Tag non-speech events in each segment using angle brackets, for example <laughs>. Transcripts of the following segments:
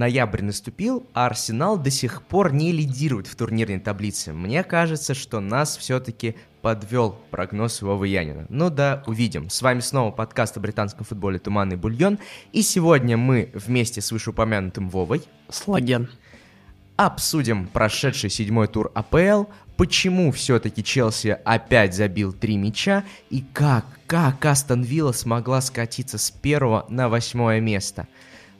Ноябрь наступил, а Арсенал до сих пор не лидирует в турнирной таблице. Мне кажется, что нас все-таки подвел прогноз Вовы Янина. Ну да, увидим. С вами снова подкаст о британском футболе «Туманный бульон». И сегодня мы вместе с вышеупомянутым Вовой Слаген. обсудим прошедший седьмой тур АПЛ, почему все-таки Челси опять забил три мяча и как, как Астон Вилла смогла скатиться с первого на восьмое место.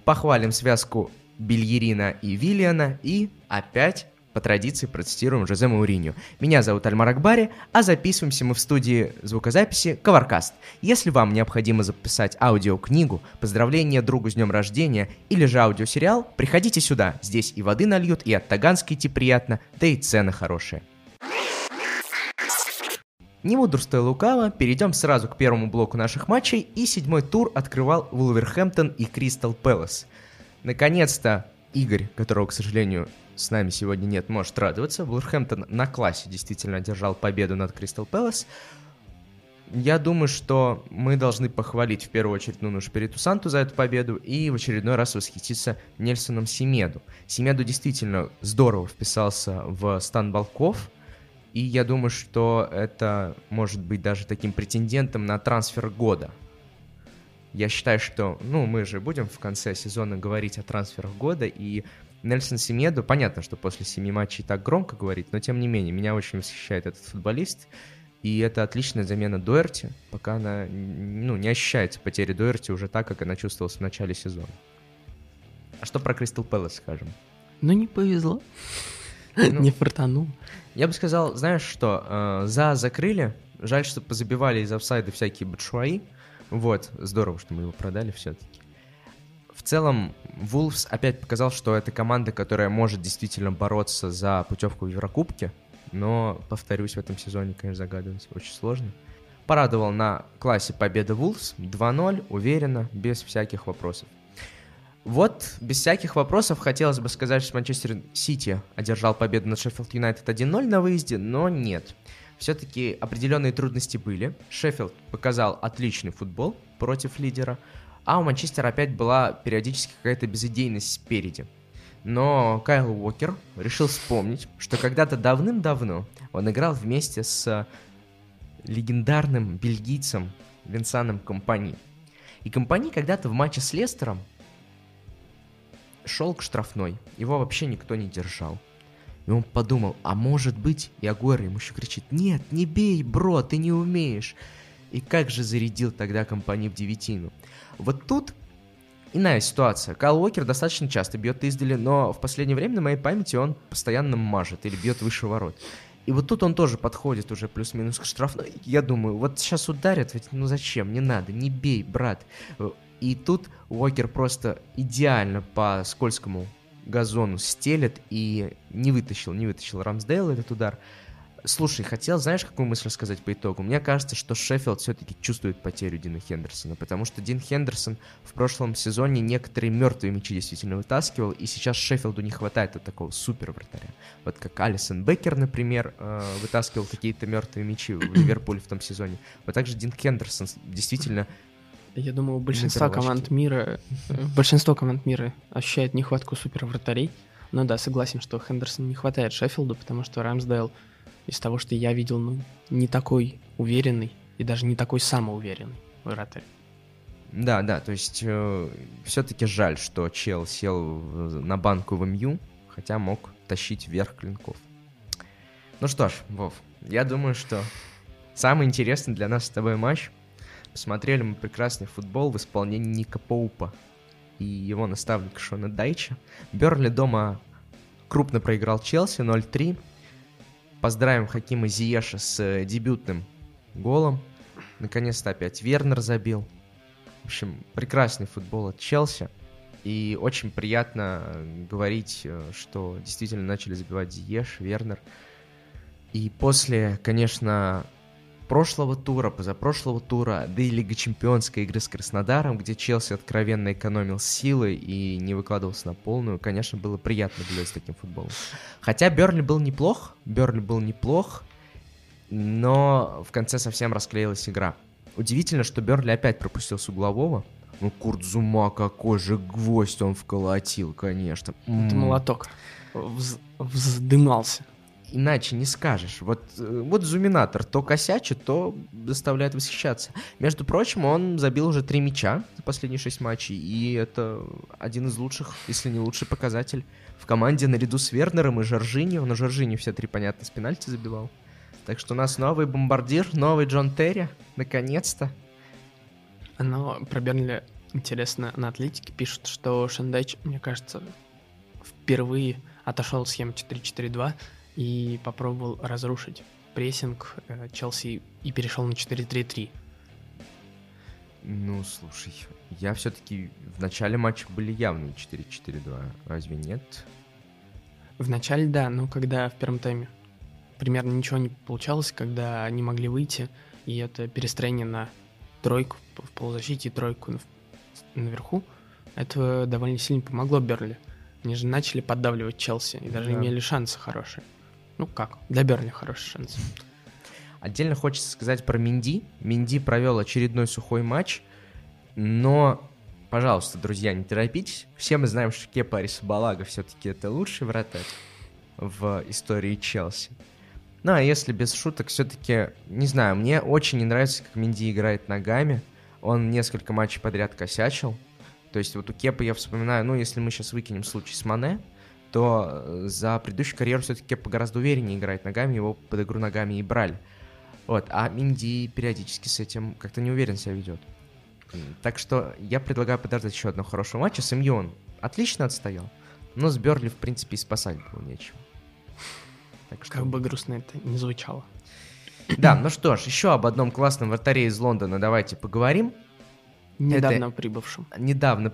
Похвалим связку Бельерина и Виллиана и опять по традиции процитируем Жозе Мауриню. Меня зовут Альмар Акбари, а записываемся мы в студии звукозаписи Коваркаст. Если вам необходимо записать аудиокнигу, поздравление другу с днем рождения или же аудиосериал, приходите сюда. Здесь и воды нальют, и от Таганска идти приятно, да и цены хорошие. Не мудрствуя лукаво, перейдем сразу к первому блоку наших матчей, и седьмой тур открывал Вулверхэмптон и Кристал Пэлас. Наконец-то Игорь, которого, к сожалению, с нами сегодня нет, может радоваться. Вулверхэмптон на классе действительно одержал победу над Кристал Пэлас. Я думаю, что мы должны похвалить в первую очередь Нуну Шпириту Санту за эту победу и в очередной раз восхититься Нельсоном Семеду. Семеду действительно здорово вписался в стан Балков, и я думаю, что это может быть даже таким претендентом на трансфер года. Я считаю, что, ну, мы же будем в конце сезона говорить о трансферах года, и Нельсон Семеду, понятно, что после семи матчей так громко говорить, но тем не менее, меня очень восхищает этот футболист, и это отличная замена Дуэрти, пока она, ну, не ощущается потери Дуэрти уже так, как она чувствовалась в начале сезона. А что про Кристал Пэлас скажем? Ну, не повезло. Ну, <laughs> Не фартанул. Я бы сказал, знаешь что, э, за закрыли, жаль, что позабивали из офсайда всякие бачуаи, вот, здорово, что мы его продали все-таки. В целом, Вулфс опять показал, что это команда, которая может действительно бороться за путевку в Еврокубке, но, повторюсь, в этом сезоне, конечно, загадывать очень сложно. Порадовал на классе победа Вулфс 2-0, уверенно, без всяких вопросов. Вот, без всяких вопросов, хотелось бы сказать, что Манчестер Сити одержал победу над Шеффилд Юнайтед 1-0 на выезде, но нет. Все-таки определенные трудности были. Шеффилд показал отличный футбол против лидера, а у Манчестера опять была периодически какая-то безыдейность спереди. Но Кайл Уокер решил вспомнить, что когда-то давным-давно он играл вместе с легендарным бельгийцем Винсаном Компани. И Компани когда-то в матче с Лестером шел к штрафной. Его вообще никто не держал. И он подумал, а может быть, и Агуэро ему еще кричит, нет, не бей, бро, ты не умеешь. И как же зарядил тогда компании в девятину. Вот тут иная ситуация. Кайл Уокер достаточно часто бьет издали, но в последнее время на моей памяти он постоянно мажет или бьет выше ворот. И вот тут он тоже подходит уже плюс-минус к штрафной. Я думаю, вот сейчас ударят, ведь ну зачем, не надо, не бей, брат. И тут Уокер просто идеально по скользкому газону стелет и не вытащил, не вытащил Рамсдейл этот удар. Слушай, хотел, знаешь, какую мысль сказать по итогу? Мне кажется, что Шеффилд все-таки чувствует потерю Дина Хендерсона, потому что Дин Хендерсон в прошлом сезоне некоторые мертвые мячи действительно вытаскивал, и сейчас Шеффилду не хватает вот такого супер вратаря. Вот как Алисон Беккер, например, э, вытаскивал какие-то мертвые мячи в Ливерпуле в том сезоне. Вот также Дин Хендерсон действительно Я думаю, большинство команд мира, э, большинство команд мира ощущает нехватку супер вратарей. Но да, согласен, что Хендерсон не хватает Шеффилду, потому что Рамсдейл из того, что я видел, ну, не такой уверенный и даже не такой самоуверенный вратарь. Да, да, то есть э, все-таки жаль, что Чел сел на банку в МЮ, хотя мог тащить вверх клинков. Ну что ж, Вов, я думаю, что самый интересный для нас с тобой матч. Посмотрели мы прекрасный футбол в исполнении Ника Поупа и его наставника Шона Дайча. Берли дома крупно проиграл Челси 0-3. Поздравим Хакима Зиеша с э, дебютным голом. Наконец-то опять Вернер забил. В общем, прекрасный футбол от Челси. И очень приятно э, говорить, э, что действительно начали забивать Зиеш, Вернер. И после, конечно, прошлого тура, позапрошлого тура, да и Лига Чемпионской игры с Краснодаром, где Челси откровенно экономил силы и не выкладывался на полную, конечно, было приятно глядеть с таким футболом. Хотя Берли был неплох, Берли был неплох, но в конце совсем расклеилась игра. Удивительно, что Берли опять пропустил с углового. Ну, Курдзума, какой же гвоздь он вколотил, конечно. Это молоток. Вз- вздымался. Иначе не скажешь. Вот, э, вот Зуминатор то косячит, то заставляет восхищаться. Между прочим, он забил уже три мяча за последние шесть матчей, и это один из лучших, если не лучший показатель в команде наряду с Вернером и Жоржиньо. Но Жоржиньо все три, понятно, с пенальти забивал. Так что у нас новый бомбардир, новый Джон Терри, наконец-то. Но про Бернли интересно, на Атлетике пишут, что Шендач, мне кажется, впервые отошел от схемы 4-4-2 и попробовал разрушить прессинг э, Челси и перешел на 4-3-3. Ну, слушай, я все-таки в начале матча были явные 4-4-2, разве нет? В начале, да, но когда в первом тайме примерно ничего не получалось, когда они могли выйти, и это перестроение на тройку в полузащите и тройку на- наверху, это довольно сильно помогло Берли. Они же начали поддавливать Челси и даже Да. имели шансы хорошие. Ну как, для Берли хорошие шансы. Отдельно хочется сказать про Минди. Минди провел очередной сухой матч, но, пожалуйста, друзья, не торопитесь. Все мы знаем, что Кепа Арисабалага все-таки это лучший вратарь в истории Челси. Ну, а если без шуток, все-таки, не знаю, мне очень не нравится, как Минди играет ногами. Он несколько матчей подряд косячил. То есть вот у Кепа я вспоминаю, ну, если мы сейчас выкинем случай с Мане, то э, за предыдущую карьеру все-таки Кепа гораздо увереннее играет ногами, его под игру ногами и брали. Вот, а Минди периодически с этим как-то не уверен себя ведет. Так что я предлагаю подождать еще одного хорошего матча. С МЮ он отлично отстоял, но с Берли, в принципе, и спасать было нечего. Так что... Как бы грустно это не звучало. Да, ну что ж, еще об одном классном вратаре из Лондона давайте поговорим. Недавно прибывшим. Недавно,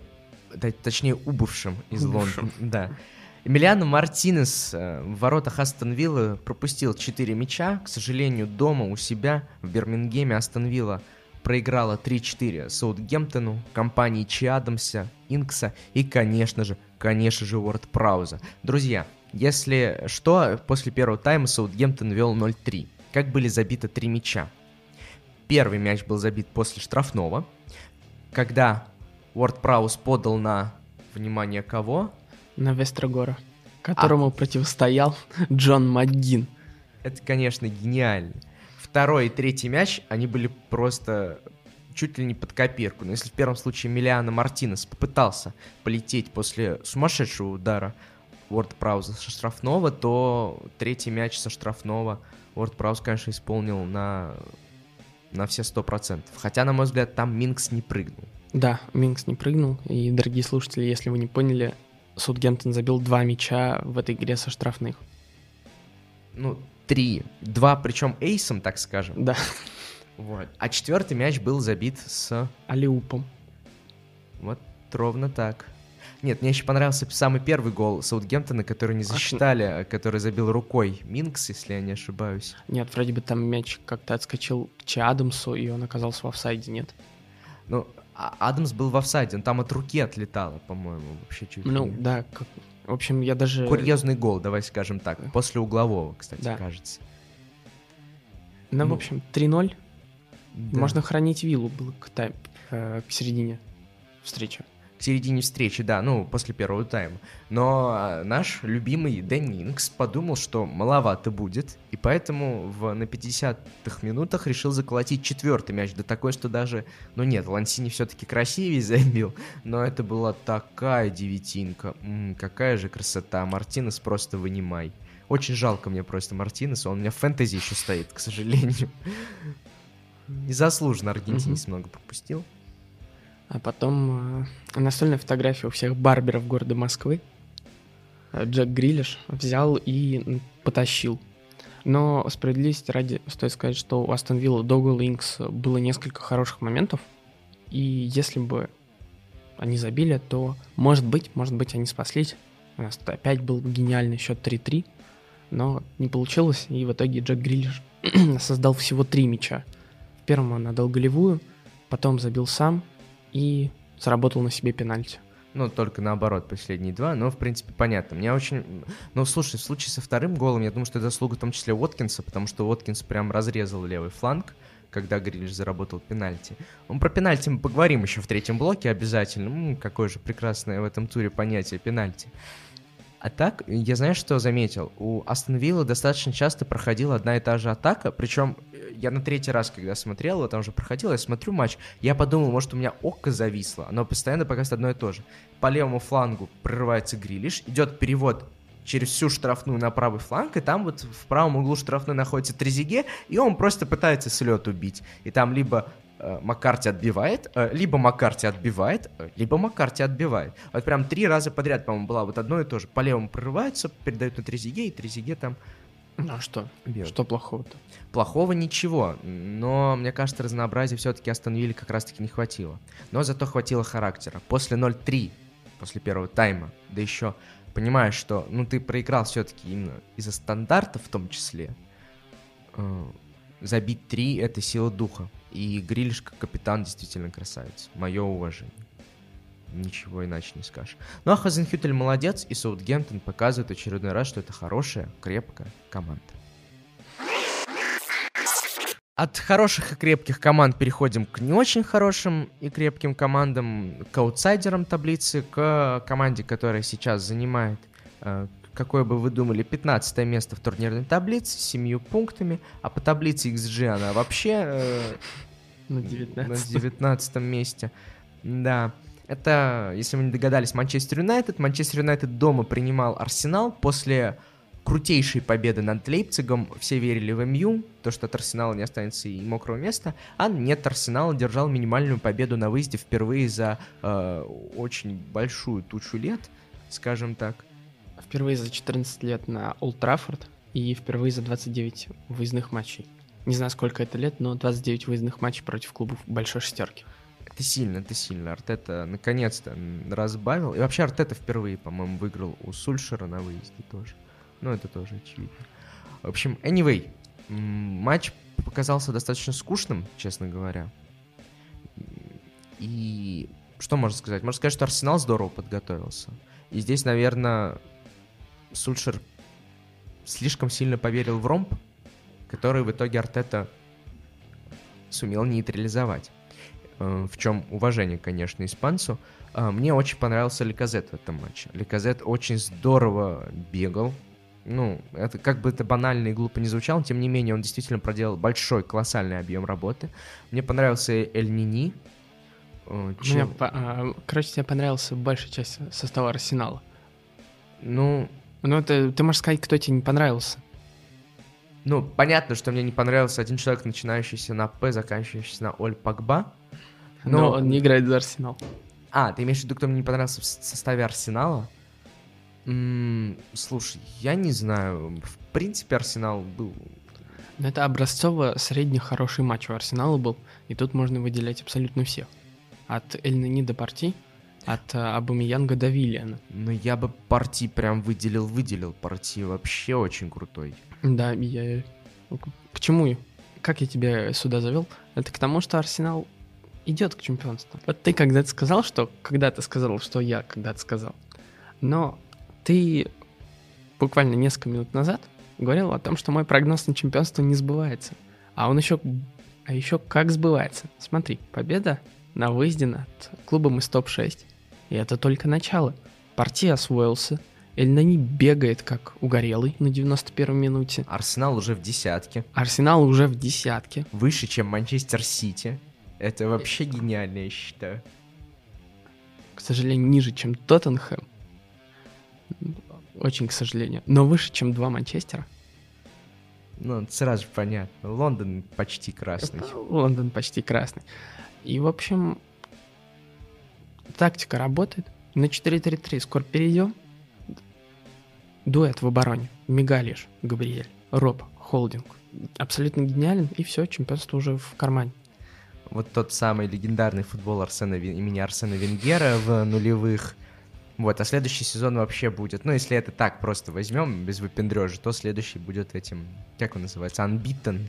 т- точнее, убывшим из Убывшим. Лондона. Да. Эмилиано Мартинес э, в воротах Астон Виллы пропустил 4 мяча. К сожалению, дома у себя в Бирмингеме Астон Вилла проиграла 3-4 Саутгемптону, компании Чи Адамса, Инкса и, конечно же, конечно же, Уорд Прауза. Друзья, если что, после первого тайма Саутгемптон вел 0-3. Как были забиты 3 мяча? Первый мяч был забит после штрафного, когда Уорд Прауз подал на, внимание, кого? На Вестрогора, которому противостоял Джон МакГин. Это, конечно, гениально. Второй и третий мяч, они были просто чуть ли не под копирку. Но если в первом случае Миллиана Мартинес попытался полететь после сумасшедшего удара Уорд Прауза со штрафного, то третий мяч со штрафного Уорд Прауз, конечно, исполнил на, на все сто процентов. Хотя, на мой взгляд, там Минкс не прыгнул. Да, Минкс не прыгнул. И, дорогие слушатели, если вы не поняли, Саутгемптон забил два мяча в этой игре со штрафных. Ну, три. Два, причем эйсом, так скажем. Да, Вот. А четвертый мяч был забит с... алиупом. Вот ровно так. Нет, мне еще понравился самый первый гол Саутгемптона, который не засчитали, а который забил рукой Минкс, если я не ошибаюсь. Нет, вроде бы там мяч как-то отскочил к Адамсу, и он оказался в офсайде, нет? Ну, Адамс был в офсайде, он там от руки отлетало, по-моему, вообще чуть Ну, не. да, как... в общем, я даже... Курьезный гол, давай скажем так, после углового, кстати, Да. кажется. Ну, в ну, общем, 3-0. Да. Можно хранить виллу было к, э, к середине встречи. К середине встречи, да, ну, после первого тайма. Но а, наш любимый Дэнни Инкс подумал, что маловато будет, и поэтому в, на 50-х минутах решил заколотить четвертый мяч, да такой, что даже... Ну нет, Лансини все-таки красивее забил, но это была такая девятинка. М, какая же красота. Мартинес просто вынимай. Очень жалко мне просто Мартинеса, он у меня в фэнтези еще стоит, к сожалению. Незаслуженно аргентинец много пропустил. А потом э, настольная фотография у всех барберов города Москвы. Э, Джек Грилиш взял и потащил. Но справедливости ради стоит сказать, что у Астон Вилла до гола Инкс было несколько хороших моментов. И если бы они забили, то, может быть, может быть, они спаслись. У нас опять был гениальный счет 3-3. Но не получилось, и в итоге Джек Грилиш <clears throat> создал всего три мяча. В первом он отдал голевую, потом забил сам, и заработал на себе пенальти. Ну, только наоборот, последние два, но, в принципе, понятно. Мне очень... Ну, слушай, в случае со вторым голом, я думаю, что это заслуга в том числе Уоткинса, потому что Уоткинс прям разрезал левый фланг, когда Грилиш заработал пенальти. Ну, про пенальти мы поговорим еще в третьем блоке обязательно. Ну, какое же прекрасное в этом туре понятие пенальти. А так, я знаю, что заметил, у Астон Вилла достаточно часто проходила одна и та же атака, причем э, я на третий раз, когда смотрел, его там уже проходил, я смотрю матч, я подумал, может, у меня око зависло, оно постоянно показывает одно и то же. По левому флангу прорывается Грилиш, идет перевод через всю штрафную на правый фланг, и там вот в правом углу штрафной находится Трезиге, и он просто пытается слет убить. И там либо Маккарти отбивает, э, либо Маккарти отбивает, э, либо Маккарти отбивает. Вот прям три раза подряд, по-моему, была вот одно и то же. По левому прорываются, передают на Трезиге, и Трезиге там Ну а что? бьет. Что плохого-то? Плохого ничего, но мне кажется, разнообразия все-таки остановили как раз-таки не хватило. Но зато хватило характера. После 0-3, после первого тайма, да еще понимаешь, что ну ты проиграл все-таки именно из-за стандартов в том числе, э, забить 3 это сила духа. И Грилиш как капитан действительно красавец. Мое уважение. Ничего иначе не скажешь. Ну а Хазенхютель молодец, и Саутгемптон показывает очередной раз, что это хорошая, крепкая команда. От хороших и крепких команд переходим к не очень хорошим и крепким командам, к аутсайдерам таблицы, к команде, которая сейчас занимает, э, какое бы вы думали, 15 место в турнирной таблице с 7 пунктами, а по таблице XG она вообще э, <laughs> На на 19 19 месте. Да. Это, если вы не догадались, Манчестер Юнайтед. Манчестер Юнайтед дома принимал Арсенал после крутейшей победы над Лейпцигом. Все верили в МЮ, то, что от Арсенала не останется и мокрого места. А нет, Арсенал держал минимальную победу на выезде впервые за э, очень большую тучу лет, скажем так. Впервые за 14 лет на Олд Траффорд и впервые за 29 выездных матчей. Не знаю, сколько это лет, но 29 выездных матчей против клубов большой шестерки. Это сильно, это сильно. Артета наконец-то разбавил. И вообще Артета впервые, по-моему, выиграл у Сульшера на выезде тоже. Ну, это тоже очевидно. В общем, anyway, матч показался достаточно скучным, честно говоря. И что можно сказать? Можно сказать, что Арсенал здорово подготовился. И здесь, наверное, Сульшер слишком сильно поверил в ромб, который в итоге Артета сумел нейтрализовать. Э, В чем уважение, конечно, испанцу. А, Мне очень понравился Ликазет в этом матче. Ликазет очень здорово бегал. Ну, это как бы это банально и глупо не звучало, тем не менее он действительно проделал большой, колоссальный объем работы. Мне понравился Эль Нини. Э, Мне, чем- а, короче, тебе понравился большая часть состава Арсенала. Ну, Ну, это, ты можешь сказать, кто тебе не понравился. ну, понятно, что мне не понравился один человек, начинающийся на П, заканчивающийся на Оль Пакба. Но, Но- он не играет за Арсенал. А, ты имеешь в виду, кто мне не понравился в составе Арсенала? М, слушай, я не знаю. В принципе, Арсенал был... Но это образцово средний хороший матч у Арсенала был, и тут можно выделять абсолютно всех. От Эльнани до Парти, от а, Абамиянга до Виллиана. Ну, я бы партии прям выделил, выделил. Партии вообще очень крутой. Да, я... К чему? Как я тебя сюда завел? Это к тому, что Арсенал идет к чемпионству. Вот ты когда-то сказал, что... Когда-то сказал, что я когда-то сказал. Но ты буквально несколько минут назад говорил о том, что мой прогноз на чемпионство не сбывается. А он еще... А еще как сбывается? Смотри, победа на выезде над клубом из топ-6. И это только начало. Партия освоился. Эльнани бегает как угорелый на 91-й минуте. Арсенал уже в десятке. Арсенал уже в десятке. Выше, чем Манчестер Сити. Это вообще гениально, я считаю. К сожалению, ниже, чем Тоттенхэм. Очень к сожалению. Но выше, чем два Манчестера. Ну, сразу понятно. Лондон почти красный. Лондон почти красный. И, в общем, тактика работает. На 4-3-3 скоро перейдем. Дуэт в обороне. Мигалиш, Габриэль, Роб, Холдинг. Абсолютно гениален, и все, чемпионство уже в кармане. Вот тот самый легендарный футбол Арсена, имени Арсена Венгера в нулевых. Вот, а следующий сезон вообще будет, ну, если это так просто возьмем, без выпендрежа, то следующий будет этим, как он называется, Unbeaten.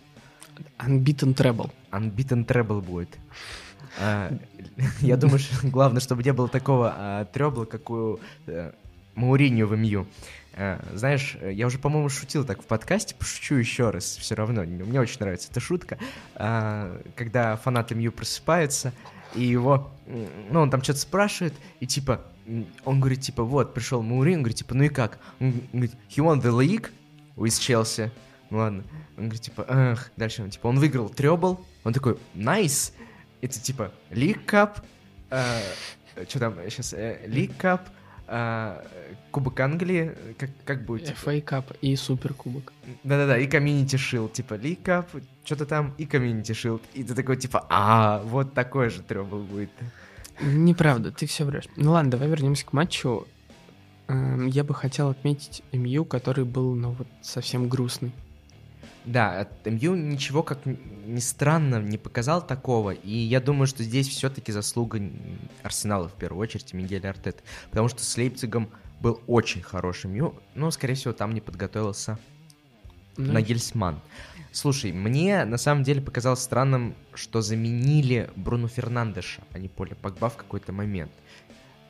Unbeaten treble. Unbeaten Treble будет. А, <laughs> Я думаю, что главное, чтобы не было такого а, требла, как у э, Мауриньо в МЮ. Э, знаешь, я уже, по-моему, шутил так в подкасте, пошучу еще раз все равно. Мне очень нравится эта шутка. Э, когда фанат МЮ просыпается, и его, ну, он там что-то спрашивает, и типа, он говорит, типа, вот, пришел Маурин, говорит, типа, ну и как? Он говорит, he won the league with Chelsea. Ну ладно. Он говорит, типа, эх, дальше он, типа, он выиграл трёбл, он такой, nice. Это, типа, League Cup, э, что там, сейчас, э, League Cup, э, Кубок Англии, как, как будет? Типа? FA Cup и Суперкубок. Да-да-да, и Community Shield, типа, League Cup, что-то там, и Community Shield. И ты такой, типа, а, вот такой же трёбл будет. Неправда, ты все врешь. Ну ладно, давай вернемся к матчу. Эм, я бы хотел отметить МЮ, который был, ну вот, совсем грустный. Да, от МЮ ничего, как ни странно, не показал такого, и я думаю, что здесь все-таки заслуга Арсенала в первую очередь, Мигеля Артет, потому что с Лейпцигом был очень хороший МЮ, но, скорее всего, там не подготовился ну... Нагельсман. Слушай, мне на самом деле показалось странным, что заменили Бруно Фернандеша, а не Поля Погба в какой-то момент.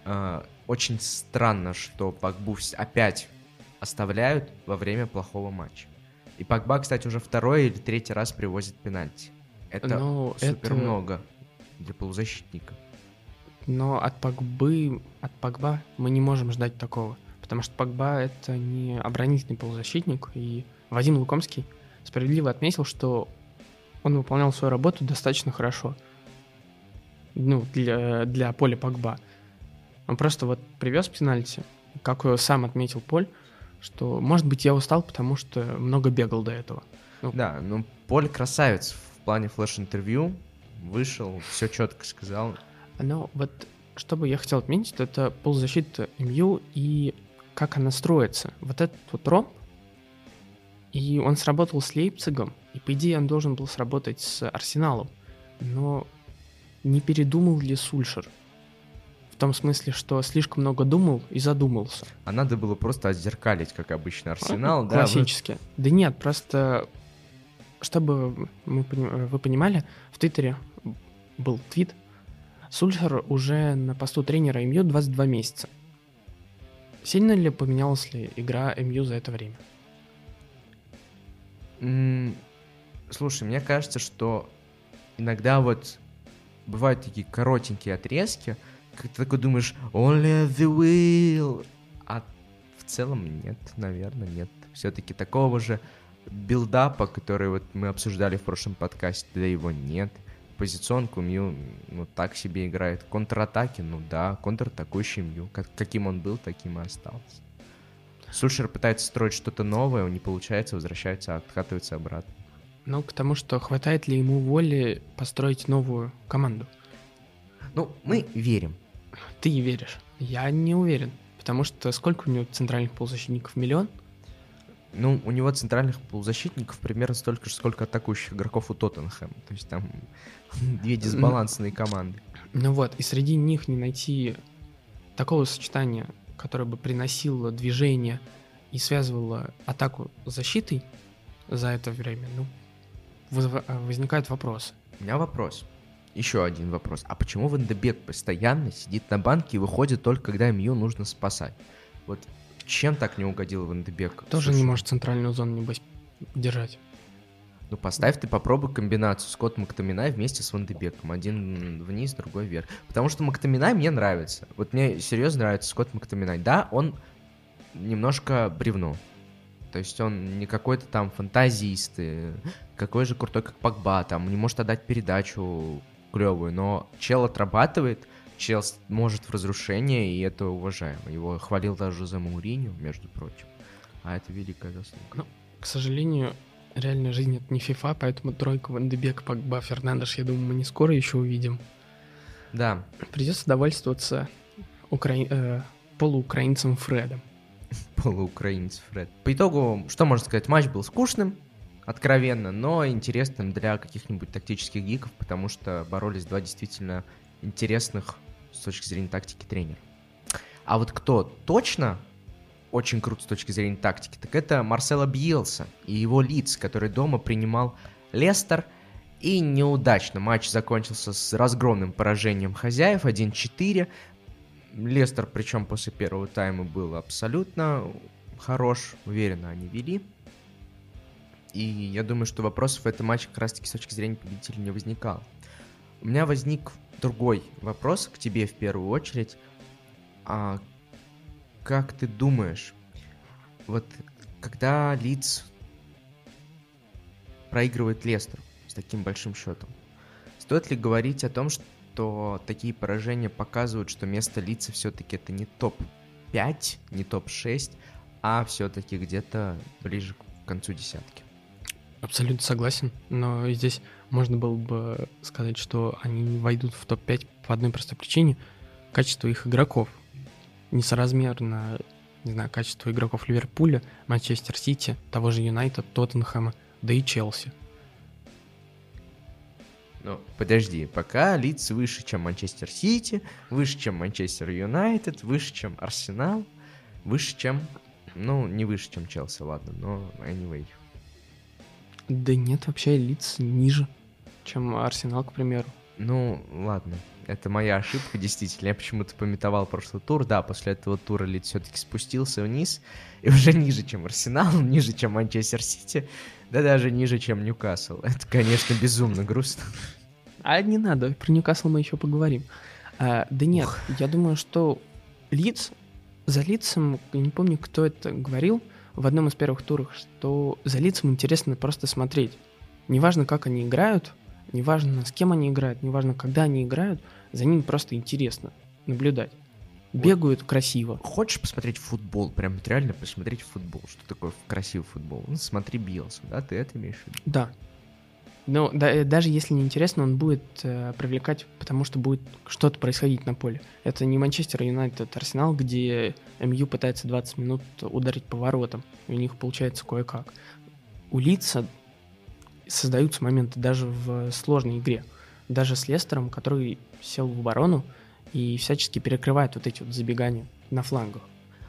Э, очень странно, что Погбу опять оставляют во время плохого матча. И Погба, кстати, уже второй или третий раз привозит пенальти. Это Но ну, супер это... много для полузащитника. Но от Погбы, от Погба мы не можем ждать такого. Потому что Погба это не оборонительный полузащитник. И Вадим Лукомский справедливо отметил, что он выполнял свою работу достаточно хорошо. Ну, для, для поля Погба. Он просто вот привез пенальти, как сам отметил Поль, что, может быть, я устал, потому что много бегал до этого. Ну, да, ну, Поль красавец в плане флеш-интервью, вышел, все четко сказал. Но вот, что бы я хотел отметить, это полузащита МЮ и как она строится. Вот этот вот ромб, и он сработал с Лейпцигом, и по идее он должен был сработать с Арсеналом. Но не передумал ли Сульшер? В том смысле, что слишком много думал и задумался. А надо было просто отзеркалить, как обычно, Арсенал, а, да? Классически. Вы... Да нет, просто чтобы мы, вы понимали, в Твиттере был твит, Сульшер уже на посту тренера МЮ 22 месяца. Сильно ли поменялась ли игра МЮ за это время? Слушай, мне кажется, что иногда вот бывают такие коротенькие отрезки, ты такой думаешь, only the will, а в целом нет, наверное, нет. Все-таки такого же билдапа, который вот мы обсуждали в прошлом подкасте, да его нет. Позиционку Мью, ну, так себе играет. Контратаки, ну да, контратакующий Мью. Как, каким он был, таким и остался. Сульшер пытается строить что-то новое, не получается, возвращается, откатывается обратно. Ну, к тому, что хватает ли ему воли построить новую команду? Ну, мы верим. Ты веришь. Я не уверен. Потому что сколько у него центральных полузащитников? Миллион? Ну, у него центральных полузащитников примерно столько же, сколько атакующих игроков у Тоттенхэма. То есть там <laughs> две дисбалансные команды. Ну вот, и среди них не найти такого сочетания, которое бы приносило движение и связывало атаку с защитой за это время, ну, возникают вопросы. У меня вопрос еще один вопрос. А почему Вандебек постоянно сидит на банке и выходит только когда МЮ нужно спасать? Вот чем так не угодил Вандебек? Тоже Слушай, не может центральную зону, небось, держать. Ну, поставь ты попробуй комбинацию Скотт Мактаминай вместе с Вандебеком. Один вниз, другой вверх. Потому что Мактаминай мне нравится. Вот мне серьезно нравится Скотт Мактаминай. Да, он немножко бревно. То есть он не какой-то там фантазист, какой же крутой, как Пакба, там, не может отдать передачу клевую, но чел отрабатывает, чел может в разрушение, и это уважаемо. Его хвалил даже за Мауриню, между прочим. А это великая заслуга. Ну, к сожалению, реальная жизнь это не FIFA, поэтому тройку Вандебек, Погба, Фернандеш, я думаю, мы не скоро еще увидим. Да. Придется довольствоваться укра... э, полуукраинцем Фредом. <laughs> Полуукраинец Фред. По итогу, что можно сказать, матч был скучным, откровенно, но интересным для каких-нибудь тактических гиков, потому что боролись два действительно интересных с точки зрения тактики тренера. А вот кто точно очень крут с точки зрения тактики, так это Марсело Бьелса и его лиц, который дома принимал Лестер. И неудачно матч закончился с разгромным поражением хозяев 1-4. Лестер, причем после первого тайма, был абсолютно хорош, уверенно они вели. И я думаю, что вопросов в этом матче как раз-таки с точки зрения победителя не возникал. У меня возник другой вопрос к тебе в первую очередь. А как ты думаешь, вот когда Лиц проигрывает Лестер с таким большим счетом, стоит ли говорить о том, что такие поражения показывают, что место Лица все-таки это не топ-5, не топ-6, а все-таки где-то ближе к концу десятки? Абсолютно согласен, но здесь можно было бы сказать, что они не войдут в топ-5 по одной простой причине. Качество их игроков несоразмерно, не знаю, качество игроков Ливерпуля, Манчестер Сити, того же Юнайтед, Тоттенхэма, да и Челси. Ну, подожди, пока Лидс выше, чем Манчестер Сити, выше, чем Манчестер Юнайтед, выше, чем Арсенал, выше, чем... Ну, не выше, чем Челси, ладно, но anyway. Да нет, вообще Лидс ниже, чем Арсенал, к примеру. Ну, ладно. Это моя ошибка, действительно. Я почему-то пометовал прошлый тур. Да, после этого тура Лид все-таки спустился вниз. И уже ниже, чем Арсенал, <laughs> ниже, чем Манчестер Сити. Да даже ниже, чем Ньюкасл. Это, конечно, безумно грустно. А не надо, про Ньюкасл мы еще поговорим. А, да нет, Ух. я думаю, что Лидс, за Лидсом, не помню, кто это говорил, в одном из первых туров, что за лицом интересно просто смотреть. Неважно, как они играют, неважно, с кем они играют, неважно, когда они играют, за ними просто интересно наблюдать. Бегают вот. красиво. Хочешь посмотреть футбол? Прям реально посмотреть футбол. Что такое красивый футбол? Ну, смотри Биелса, да? Ты это имеешь в виду? Да. Но да, э, даже если не интересно, он будет э, привлекать, потому что будет что-то происходить на поле. Это не Манчестер Юнайтед, Арсенал, где МЮ пытается 20 минут ударить по воротам. И у них получается кое-как. У Лица создаются моменты даже в сложной игре. Даже с Лестером, который сел в оборону и всячески перекрывает вот эти вот забегания на флангах.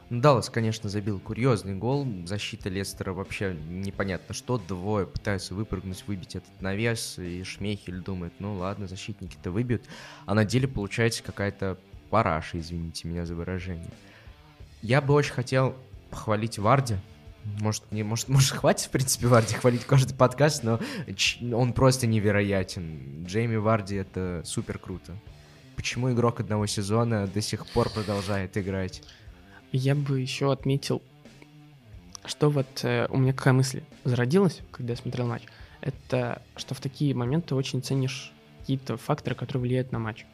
Даллас, конечно, забил курьезный гол. Защита Лестера вообще непонятно что. Двое пытаются выпрыгнуть, выбить этот навес. И Шмейхель думает, ну ладно, защитники-то выбьют. А на деле получается какая-то параша, извините меня за выражение. Я бы очень хотел похвалить Варди. Может, не, может, <laughs> может, хватит, в принципе, Варди хвалить каждый подкаст, но он просто невероятен. Джейми Варди — это супер круто. Почему игрок одного сезона до сих пор продолжает играть? Я бы еще отметил, что вот э, у меня какая мысль зародилась, когда я смотрел матч, это что в такие моменты очень ценишь какие-то факторы, которые влияют на матч.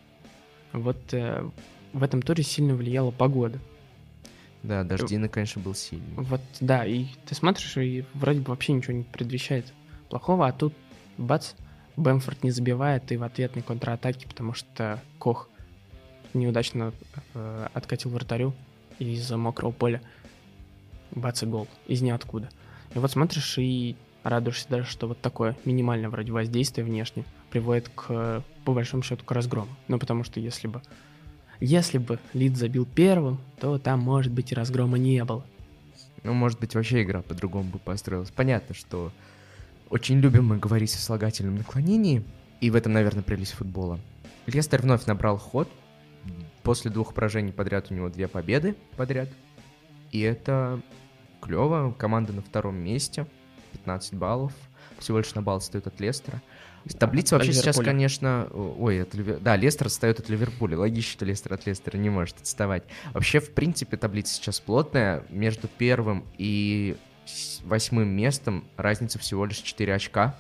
Вот э, в этом туре сильно влияла погода. Да, дождина, конечно, был сильный. Вот, да, и ты смотришь, и вроде бы вообще ничего не предвещает плохого, а тут бац, Бэмфорд не забивает, и в ответной контратаке, потому что Кох неудачно э, откатил вратарю, из-за мокрого поля. Бац и гол. Из ниоткуда. И вот смотришь и радуешься даже, что вот такое минимальное вроде воздействие внешне приводит к, по большому счету, к разгрому. Ну, потому что если бы если бы Лид забил первым, то там, может быть, и разгрома не было. Ну, может быть, вообще игра по-другому бы построилась. Понятно, что очень любим мы говорить о слагательном наклонении, и в этом, наверное, прелесть футбола. Лестер вновь набрал ход, После двух поражений подряд у него две победы подряд. И это клево. Команда на втором месте. 15 баллов. Всего лишь на балл стоит от Лестера. Таблица вообще сейчас, конечно... Ой, от Ливер... да, Лестер отстает от Ливерпуля. Логично, что Лестер от Лестера не может отставать. Вообще, в принципе, таблица сейчас плотная. Между первым и восьмым местом разница всего лишь 4 очка.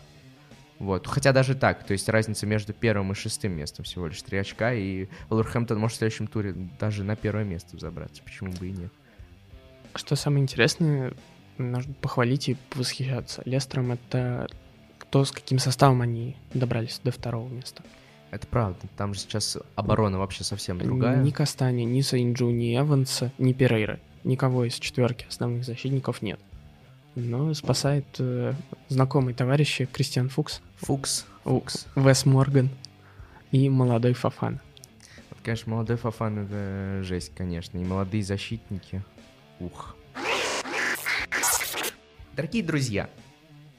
Вот. Хотя даже так, то есть разница между первым и шестым местом всего лишь 3 очка, и Вулверхэмптон может в следующем туре даже на первое место забраться, почему бы и нет. Что самое интересное, нужно похвалить и восхищаться. Лестером это кто с каким составом они добрались до второго места. Это правда. Там же сейчас оборона вообще совсем другая. Ни Кастани, ни Сейнджу, ни Эванса, ни Перейра. Никого из четверки основных защитников нет но спасает э, знакомый товарищ Кристиан Фукс. Фукс. Фукс. Вес Морган и молодой Фафан. Вот, конечно, молодой Фафан это жесть, конечно. И молодые защитники. Ух. Дорогие друзья,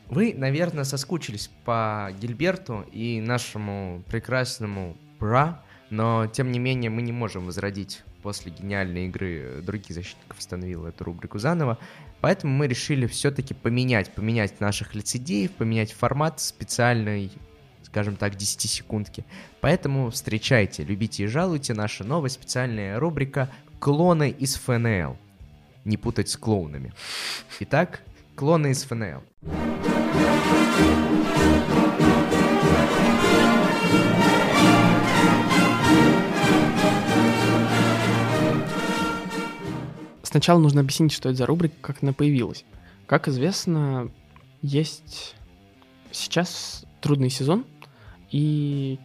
вы, наверное, соскучились по Гильберту и нашему прекрасному бра Но, тем не менее, мы не можем возродить после гениальной игры других защитников остановил эту рубрику заново. Поэтому мы решили все-таки поменять, поменять наших лицедеев, поменять формат специальной, скажем так, 10-секундки. Поэтому встречайте, любите и жалуйте, наша новая специальная рубрика «Клоны из ФНЛ». Не путать с клоунами. Итак, клоны из ФНЛ. Сначала нужно объяснить, что это за рубрика, как она появилась. Как известно, есть сейчас трудный сезон, и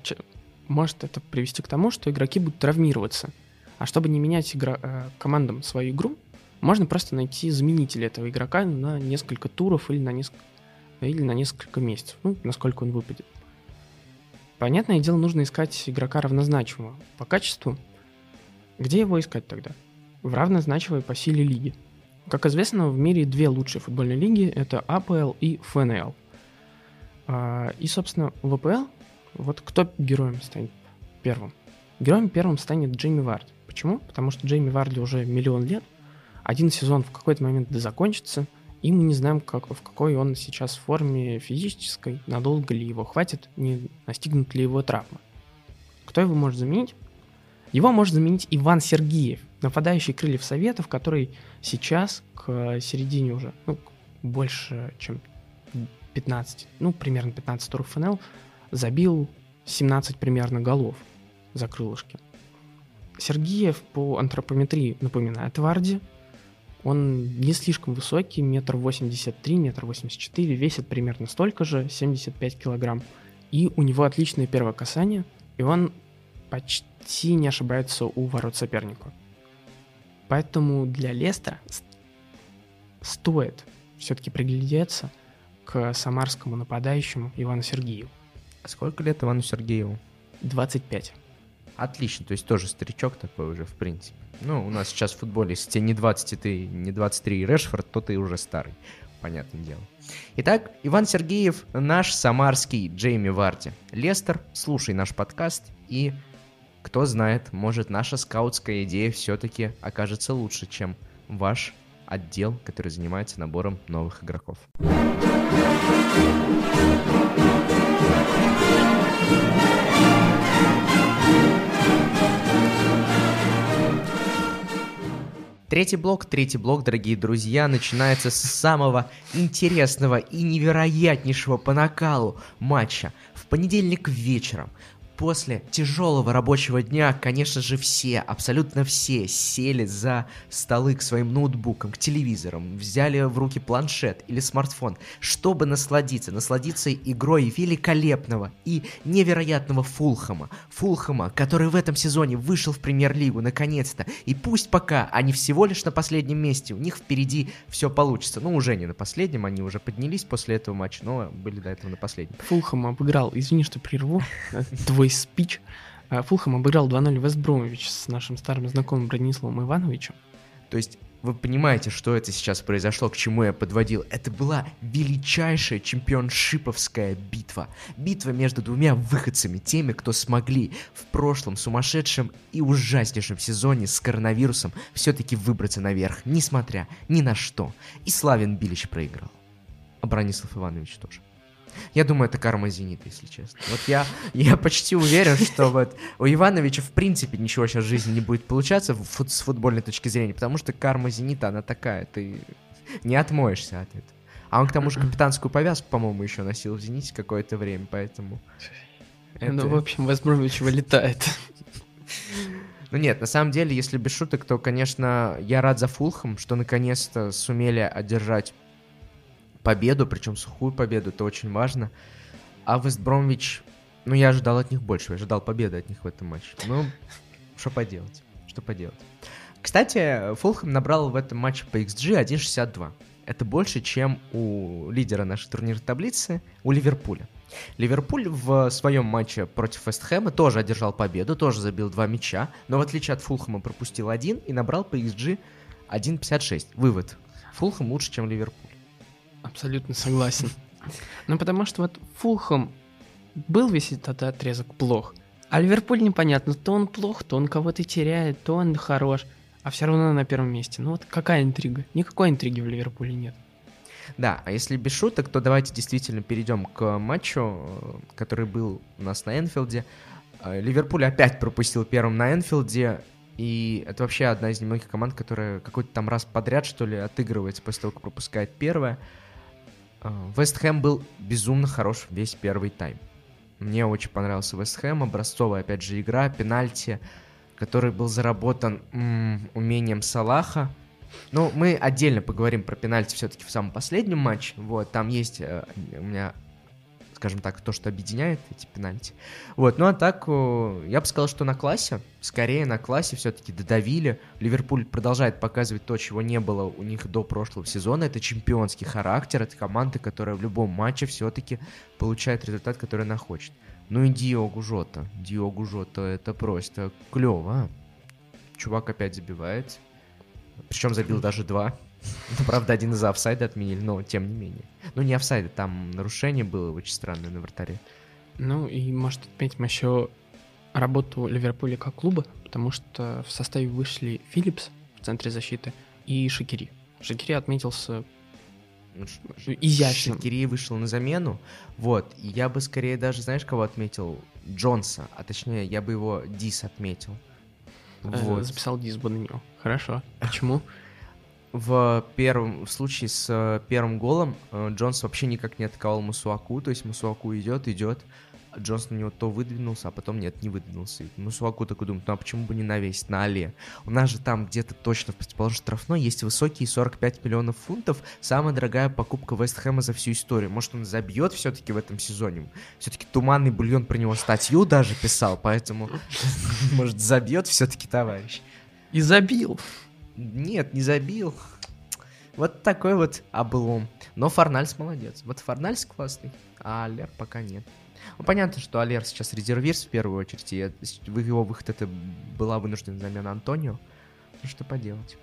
может это привести к тому, что игроки будут травмироваться. А чтобы не менять игра, э, командам свою игру, можно просто найти заменитель этого игрока на несколько туров или на, несколько, или на несколько месяцев, ну, насколько он выпадет. Понятное дело, нужно искать игрока равнозначного по качеству. Где его искать тогда? В равнозначивой по силе лиги. Как известно, в мире две лучшие футбольные лиги – это АПЛ и ФНЛ. А, и, собственно, в АПЛ, вот кто героем станет первым? Героем первым станет Джейми Варди. Почему? Потому что Джейми Варди уже миллион лет, один сезон в какой-то момент да закончится, и мы не знаем, как, в какой он сейчас форме физической, надолго ли его хватит, не настигнут ли его травма. Кто его может заменить? Его может заменить Иван Сергеев, нападающий крыльев Советов, который сейчас к середине уже, ну, больше, чем 15, ну, примерно 15 туров ФНЛ, забил 17 примерно голов за крылышки. Сергеев по антропометрии напоминает Варди. Он не слишком высокий, метр восемьдесят три, метр восемьдесят четыре, весит примерно столько же, 75 килограмм. И у него отличное первое касание, и он почти не ошибается у ворот соперника. Поэтому для Лестера стоит все-таки приглядеться к самарскому нападающему Ивану Сергееву. А сколько лет Ивану Сергееву? 25. Отлично, то есть тоже старичок такой уже, в принципе. Ну, у нас сейчас в футболе, если тебе не 20, ты не 23 Решфорд, то ты уже старый. Понятное дело. Итак, Иван Сергеев, наш самарский Джейми Варди. Лестер, слушай наш подкаст и кто знает, может наша скаутская идея все-таки окажется лучше, чем ваш отдел, который занимается набором новых игроков. Третий блок, третий блок, дорогие друзья, начинается с самого интересного и невероятнейшего по накалу матча. В понедельник вечером после тяжелого рабочего дня, конечно же, все, абсолютно все сели за столы к своим ноутбукам, к телевизорам, взяли в руки планшет или смартфон, чтобы насладиться, насладиться игрой великолепного и невероятного Фулхама. Фулхама, который в этом сезоне вышел в премьер-лигу наконец-то. И пусть пока они всего лишь на последнем месте, у них впереди все получится. Ну, уже не на последнем, они уже поднялись после этого матча, но были до этого на последнем. Фулхам обыграл, извини, что прерву, <laughs> твой спич. А, Фулхам обыграл 2-0 Вест Бромович с нашим старым знакомым Брониславом Ивановичем. То есть вы понимаете, что это сейчас произошло, к чему я подводил. Это была величайшая чемпионшиповская битва. Битва между двумя выходцами, теми, кто смогли в прошлом сумасшедшем и ужаснейшем сезоне с коронавирусом все-таки выбраться наверх, несмотря ни на что. И Славин Билич проиграл. А Бронислав Иванович тоже. Я думаю, это карма Зенита, если честно. Вот я, я почти уверен, что вот у Ивановича в принципе ничего сейчас в жизни не будет получаться фут, с футбольной точки зрения, потому что карма Зенита, она такая, ты не отмоешься от этого. А он к тому же капитанскую повязку, по-моему, еще носил в «Зените» какое-то время, поэтому... Ну, это... Ну, в общем, Вестбромвич вылетает. Ну нет, на самом деле, если без шуток, то, конечно, я рад за Фулхам, что наконец-то сумели одержать победу, причем сухую победу, это очень важно. А Вестбромвич, ну я ожидал от них больше, я ожидал победы от них в этом матче. Ну, что поделать, что поделать. Кстати, Фулхэм набрал в этом матче по XG 1.62. Это больше, чем у лидера нашей турнирной таблицы, у Ливерпуля. Ливерпуль в своем матче против Вестхэма тоже одержал победу, тоже забил два мяча, но в отличие от Фулхэма пропустил один и набрал по XG 1.56. Вывод. Фулхэм лучше, чем Ливерпуль. Абсолютно согласен. Ну, потому что вот Фулхэм был весь этот отрезок плох, А Ливерпуль непонятно, то он плох, то он кого-то теряет, то он хорош, а все равно на первом месте. Ну вот какая интрига? Никакой интриги в Ливерпуле нет. Да, а если без шуток, то давайте действительно перейдем к матчу, э, который был у нас на Энфилде. Э, Ливерпуль опять пропустил первым на Энфилде, и это вообще одна из немногих команд, которая какой-то там раз подряд, что ли, отыгрывается после того, как пропускает первое. Э, Вест Хэм был безумно хорош весь первый тайм. Мне очень понравился Вест Хэм, образцовая, опять же, игра, пенальти, который был заработан м- умением Салаха. Ну, мы отдельно поговорим про пенальти все-таки в самом последнем матче. Вот, там есть э, у меня, скажем так, то, что объединяет эти пенальти. Вот, ну а так, э, я бы сказал, что на классе, скорее на классе все-таки додавили. Ливерпуль продолжает показывать то, чего не было у них до прошлого сезона. Это чемпионский характер, это команда, которая в любом матче все-таки получает результат, который она хочет. Ну и Диогу Жота. Диогу Жота это просто клево. Чувак опять забивает. Причем забил даже два. Ну, правда, один из офсайда отменили, но тем не менее. Ну, не офсайда, там нарушение было очень странное на вратаре. Ну и может отметим еще работу Ливерпуля как клуба, потому что в составе вышли Филлипс в центре защиты и Шакири. Шакири отметился Ну, изящным. Шакири вышел на замену. Вот. И я бы скорее даже, знаешь, кого отметил? Джонса. А точнее, я бы его Дис отметил. Э, Вот. Записал дисбу на него. Хорошо. Почему? В первом в случае с э, первым голом э, Джонс вообще никак не атаковал Мусуаку, то есть Мусуаку идет, идет, а Джонс на него то выдвинулся, а потом нет, не выдвинулся. И Мусуаку такой думает, ну а почему бы не навесить на Але? У нас же там где-то точно в противоположной штрафной есть высокие 45 миллионов фунтов, самая дорогая покупка Вест Хэма за всю историю. Может он забьет все-таки в этом сезоне? Все-таки туманный бульон про него статью даже писал, поэтому <laughs> может забьет все-таки товарищ. И забил. Нет, не забил. Вот такой вот облом. Но Фарнальс молодец. Вот Фарнальс классный, а Алер пока нет. Ну, понятно, что Алер сейчас резервист в первую очередь, и его выход это была вынужденная замена Антонио. Ну, что поделать.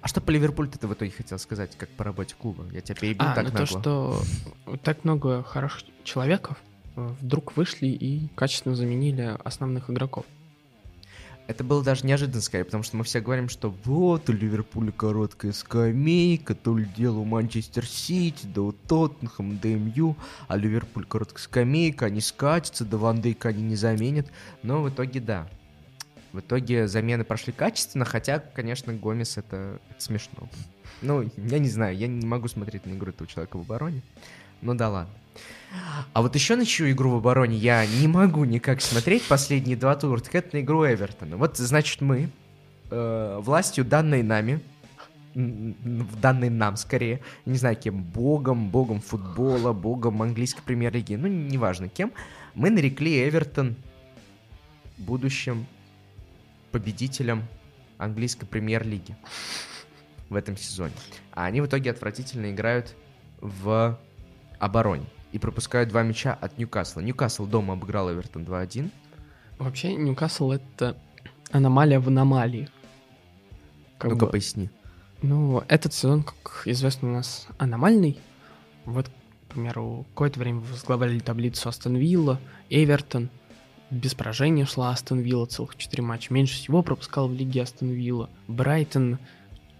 А что по Ливерпулю ты в итоге хотел сказать, как по работе клуба? Я тебя перебил А, так ну нагло. то, что так много хороших человеков э, вдруг вышли и качественно заменили основных игроков. Это было даже неожиданно скорее, потому что мы все говорим, что вот у Ливерпуля короткая скамейка, то ли дело у Манчестер Сити, да у Тоттенхэм, да МЮ, а Ливерпуль короткая скамейка, они скатятся, да Ван Дейка они не заменят. Но в итоге да. В итоге замены прошли качественно, хотя, конечно, Гомес это, это смешно. Ну, я не знаю, я не могу смотреть на игру этого человека в обороне. Ну да ладно. А вот еще на чью игру в обороне я не могу никак смотреть последние два тура, так это на игру Эвертона. Вот, значит, мы, э, властью данной нами, м, данной нам скорее, не знаю кем, богом, богом футбола, богом английской премьер-лиги, ну, неважно кем, мы нарекли Эвертон будущим победителем английской премьер-лиги в этом сезоне. А они в итоге отвратительно играют в обороне и пропускают два мяча от Ньюкасла. Ньюкасл дома обыграл Эвертон 2-1. Вообще, Ньюкасл — это аномалия в аномалии. Как Ну-ка бы, поясни. ну, этот сезон, как известно, у нас аномальный. Вот, к примеру, какое-то время возглавляли таблицу Астон Вилла, Эвертон. Без поражения шла Астон Вилла целых 4 матча. Меньше всего пропускал в лиге Астон Вилла. Брайтон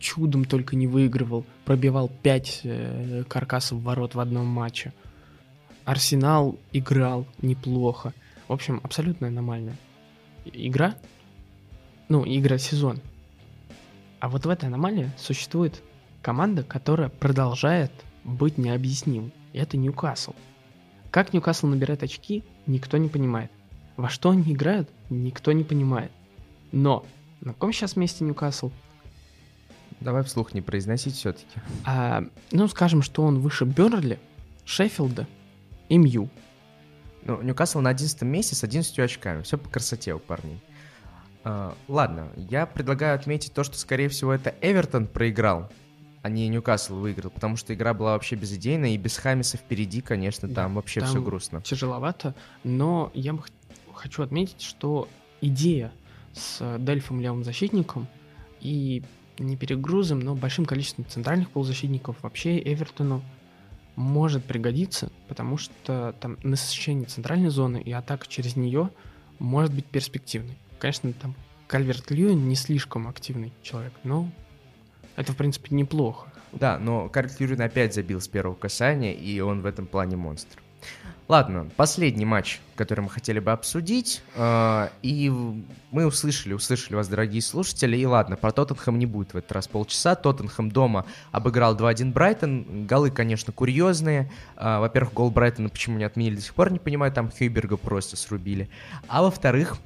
чудом только не выигрывал. Пробивал 5 каркасов ворот в одном матче. Арсенал играл неплохо. В общем, абсолютно аномальная игра. Ну, игра сезон. А вот в этой аномалии существует команда, которая продолжает быть необъяснимой. И это Ньюкасл. Как Ньюкасл набирает очки, никто не понимает. Во что они играют, никто не понимает. Но на каком сейчас месте Ньюкасл? Давай вслух не произносить все-таки. А, ну, скажем, что он выше Бернли, Шеффилда и Мью. Ну, Ньюкасл на 11 месте с 11 очками. Все по красоте у парней. А, ладно, я предлагаю отметить то, что, скорее всего, это Эвертон проиграл, а не Ньюкасл выиграл, потому что игра была вообще безыдейная, и без Хамиса впереди, конечно, Да, там вообще там все грустно. Тяжеловато, но я хочу отметить, что идея с Дельфом левым защитником и не перегрузом, но большим количеством центральных полузащитников вообще Эвертону может пригодиться, потому что там насыщение центральной зоны и атака через нее может быть перспективный. Конечно, там Кальверт Льюин не слишком активный человек, но это, в принципе, неплохо. Да, но Кальверт Льюин опять забил с первого касания, и он в этом плане монстр. Ладно, последний матч, который мы хотели бы обсудить. Э, и мы услышали, услышали вас, дорогие слушатели. И ладно, про Тоттенхэм не будет в этот раз полчаса. Тоттенхэм дома обыграл 2-1 Брайтон. Голы, конечно, курьезные. Э, во-первых, гол Брайтона почему не отменили, до сих пор не понимаю. Там Хьюберга просто срубили. А во-вторых,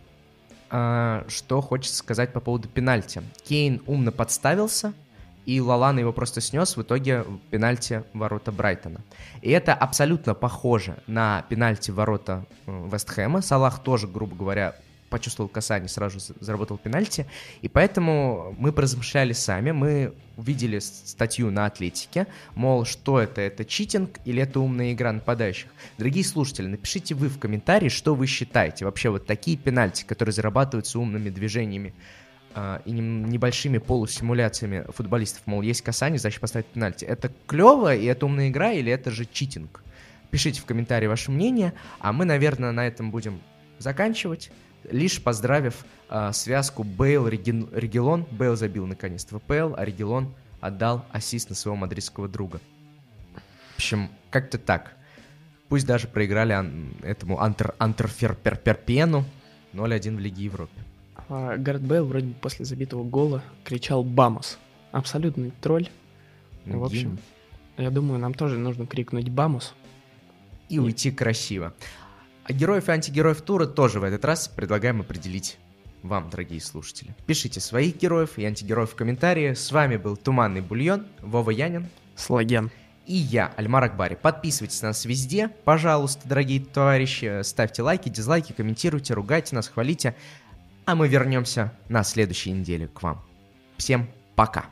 э, что хочется сказать по поводу пенальти. Кейн умно подставился, и Лалана его просто снес в итоге пенальти ворота Брайтона. И это абсолютно похоже на пенальти ворота э, Вестхэма. Салах тоже, грубо говоря, почувствовал касание, сразу заработал пенальти. И поэтому мы поразмышляли сами, мы увидели статью на Атлетике, мол, что это, это читинг или это умная игра нападающих. Дорогие слушатели, напишите вы в комментарии, что вы считаете. Вообще вот такие пенальти, которые зарабатываются умными движениями э, и небольшими полусимуляциями футболистов, мол, есть касание, значит поставить пенальти. Это клево и это умная игра или это же читинг? Пишите в комментарии ваше мнение, а мы, наверное, на этом будем заканчивать, лишь поздравив э, связку Бейл-Регелон. Бейл забил наконец-то ВПЛ, а Регелон отдал ассист на своего мадридского друга. В общем, как-то так. Пусть даже проиграли этому Антер, Антерферперпену 0-1 в Лиге Европы. А Гард Бейл вроде бы после забитого гола кричал «Бамус». Абсолютный тролль. Ну, в общем, я думаю, нам тоже нужно крикнуть «Бамус». И, и уйти красиво. А героев и антигероев тура тоже в этот раз предлагаем определить вам, дорогие слушатели. Пишите своих героев и антигероев в комментарии. С вами был Туманный Бульон, Вова Янин. Слаген. И я, Альмар Акбари. Подписывайтесь на нас везде, пожалуйста, дорогие товарищи. Ставьте лайки, дизлайки, комментируйте, ругайте нас, хвалите. А мы вернемся на следующей неделе к вам. Всем пока.